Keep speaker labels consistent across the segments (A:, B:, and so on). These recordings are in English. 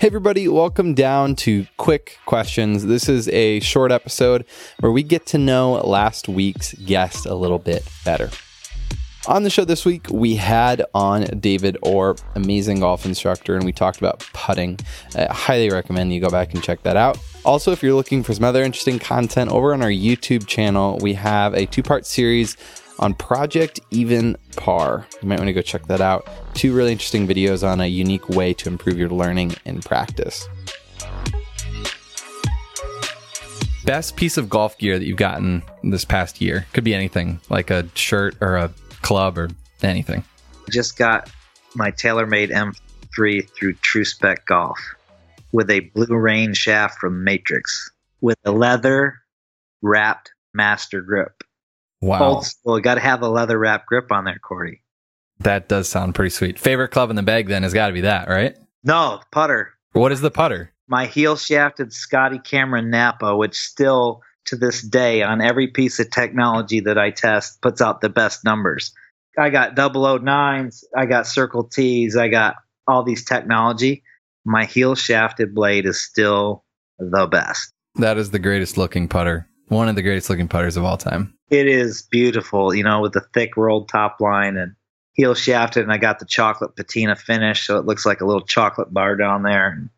A: Hey, everybody, welcome down to Quick Questions. This is a short episode where we get to know last week's guest a little bit better. On the show this week, we had on David Orr, amazing golf instructor, and we talked about putting. I highly recommend you go back and check that out. Also, if you're looking for some other interesting content over on our YouTube channel, we have a two part series on Project Even Par. You might want to go check that out. Two really interesting videos on a unique way to improve your learning and practice. Best piece of golf gear that you've gotten this past year could be anything, like a shirt or a club or anything.
B: Just got my TaylorMade M3 through True Spec Golf with a blue rain shaft from Matrix with a leather wrapped master grip.
A: Wow.
B: Old school. Got to have a leather wrap grip on there, Cordy.
A: That does sound pretty sweet. Favorite club in the bag then has got to be that, right?
B: No, putter.
A: What is the putter?
B: My heel shafted Scotty Cameron Napa, which still to this day on every piece of technology that I test puts out the best numbers. I got 009s, I got circle T's, I got all these technology. My heel shafted blade is still the best.
A: That is the greatest looking putter. One of the greatest looking putters of all time.
B: It is beautiful, you know, with the thick rolled top line and heel shafted, and I got the chocolate patina finish, so it looks like a little chocolate bar down there.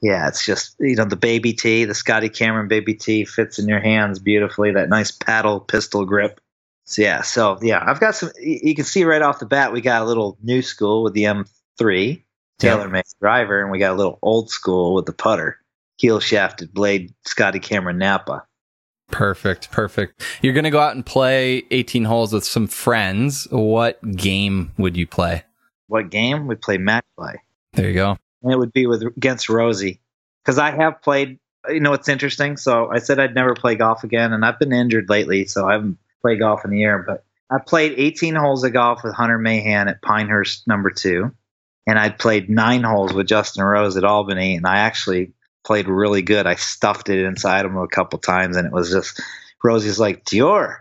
B: Yeah, it's just you know the baby tee, the Scotty Cameron baby tee fits in your hands beautifully. That nice paddle pistol grip. So yeah, so yeah, I've got some. You can see right off the bat, we got a little new school with the M3 TaylorMade yeah. driver, and we got a little old school with the putter, heel shafted blade Scotty Cameron Napa.
A: Perfect, perfect. You're going to go out and play 18 holes with some friends. What game would you play?
B: What game? We play match play.
A: There you go.
B: And it would be with against Rosie because I have played. You know, it's interesting. So I said I'd never play golf again, and I've been injured lately, so I haven't played golf in a year. But I played 18 holes of golf with Hunter Mahan at Pinehurst number two, and I played nine holes with Justin Rose at Albany, and I actually played really good. I stuffed it inside him a couple times, and it was just Rosie's like Dior.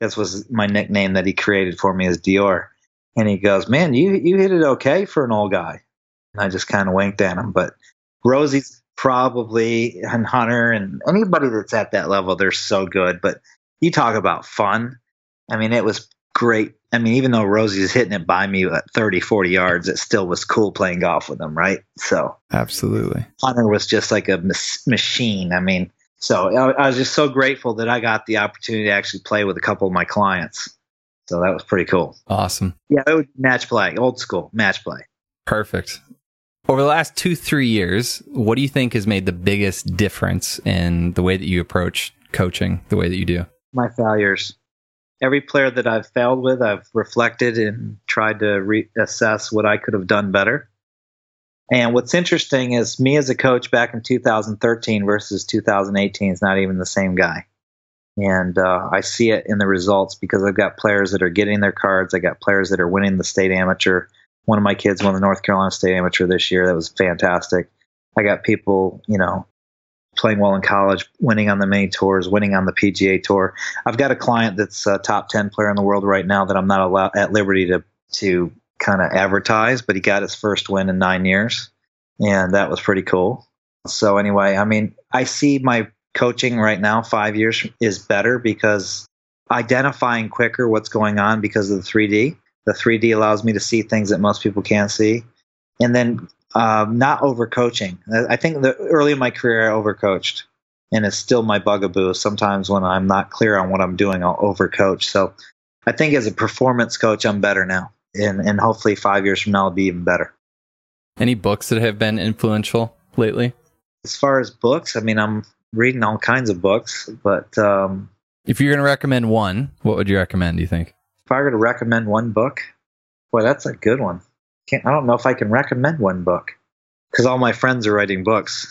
B: This was my nickname that he created for me as Dior. And he goes, "Man, you you hit it okay for an old guy." And I just kind of winked at him. But Rosie's probably and Hunter and anybody that's at that level, they're so good. But you talk about fun. I mean, it was great. I mean, even though Rosie's hitting it by me at 30, 40 yards, it still was cool playing golf with him, right? So,
A: absolutely.
B: Hunter was just like a machine. I mean, so I, I was just so grateful that I got the opportunity to actually play with a couple of my clients. So that was pretty cool.
A: Awesome.
B: Yeah, it was match play, old school match play.
A: Perfect. Over the last two, three years, what do you think has made the biggest difference in the way that you approach coaching the way that you do?
B: My failures every player that I've failed with, I've reflected and tried to reassess what I could have done better. And what's interesting is me as a coach back in 2013 versus 2018 is not even the same guy. And uh, I see it in the results because I've got players that are getting their cards. I got players that are winning the state amateur. One of my kids won the North Carolina State Amateur this year. That was fantastic. I got people, you know, playing well in college, winning on the mini tours, winning on the PGA tour. I've got a client that's a top 10 player in the world right now that I'm not allowed, at liberty to, to kind of advertise, but he got his first win in nine years. And that was pretty cool. So, anyway, I mean, I see my coaching right now, five years is better because identifying quicker what's going on because of the 3D. The 3D allows me to see things that most people can't see. And then um, not overcoaching. I think that early in my career I overcoached, and it's still my bugaboo. Sometimes when I'm not clear on what I'm doing, I'll overcoach. So I think as a performance coach, I'm better now, and and hopefully five years from now I'll be even better.
A: Any books that have been influential lately?
B: As far as books, I mean, I'm reading all kinds of books, but um,
A: if you're going to recommend one, what would you recommend? Do you think?
B: If I were to recommend one book, boy, that's a good one can't, I don't know if I can recommend one book because all my friends are writing books.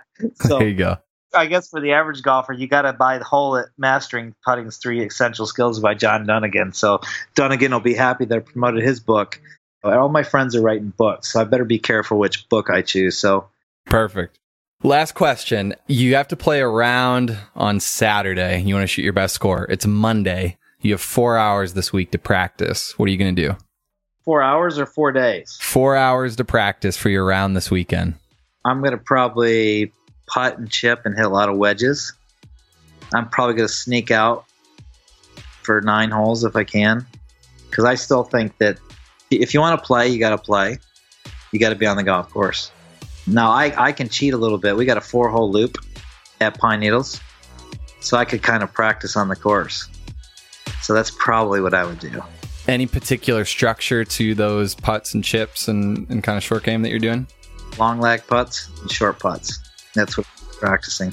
A: so there you go.
B: I guess for the average golfer, you got to buy the whole Mastering Putting's Three Essential Skills by John Dunigan. So Dunigan will be happy that I promoted his book. All my friends are writing books, so I better be careful which book I choose. So
A: perfect. Last question. You have to play a round on Saturday. You want to shoot your best score. It's Monday. You have four hours this week to practice. What are you going to do?
B: Four hours or four days?
A: Four hours to practice for your round this weekend.
B: I'm going to probably putt and chip and hit a lot of wedges. I'm probably going to sneak out for nine holes if I can, because I still think that if you want to play, you got to play. You got to be on the golf course. Now I, I can cheat a little bit. We got a four hole loop at Pine Needles, so I could kind of practice on the course. So that's probably what I would do.
A: Any particular structure to those putts and chips and, and kind of short game that you're doing?
B: Long lag putts and short putts. That's what I'm practicing.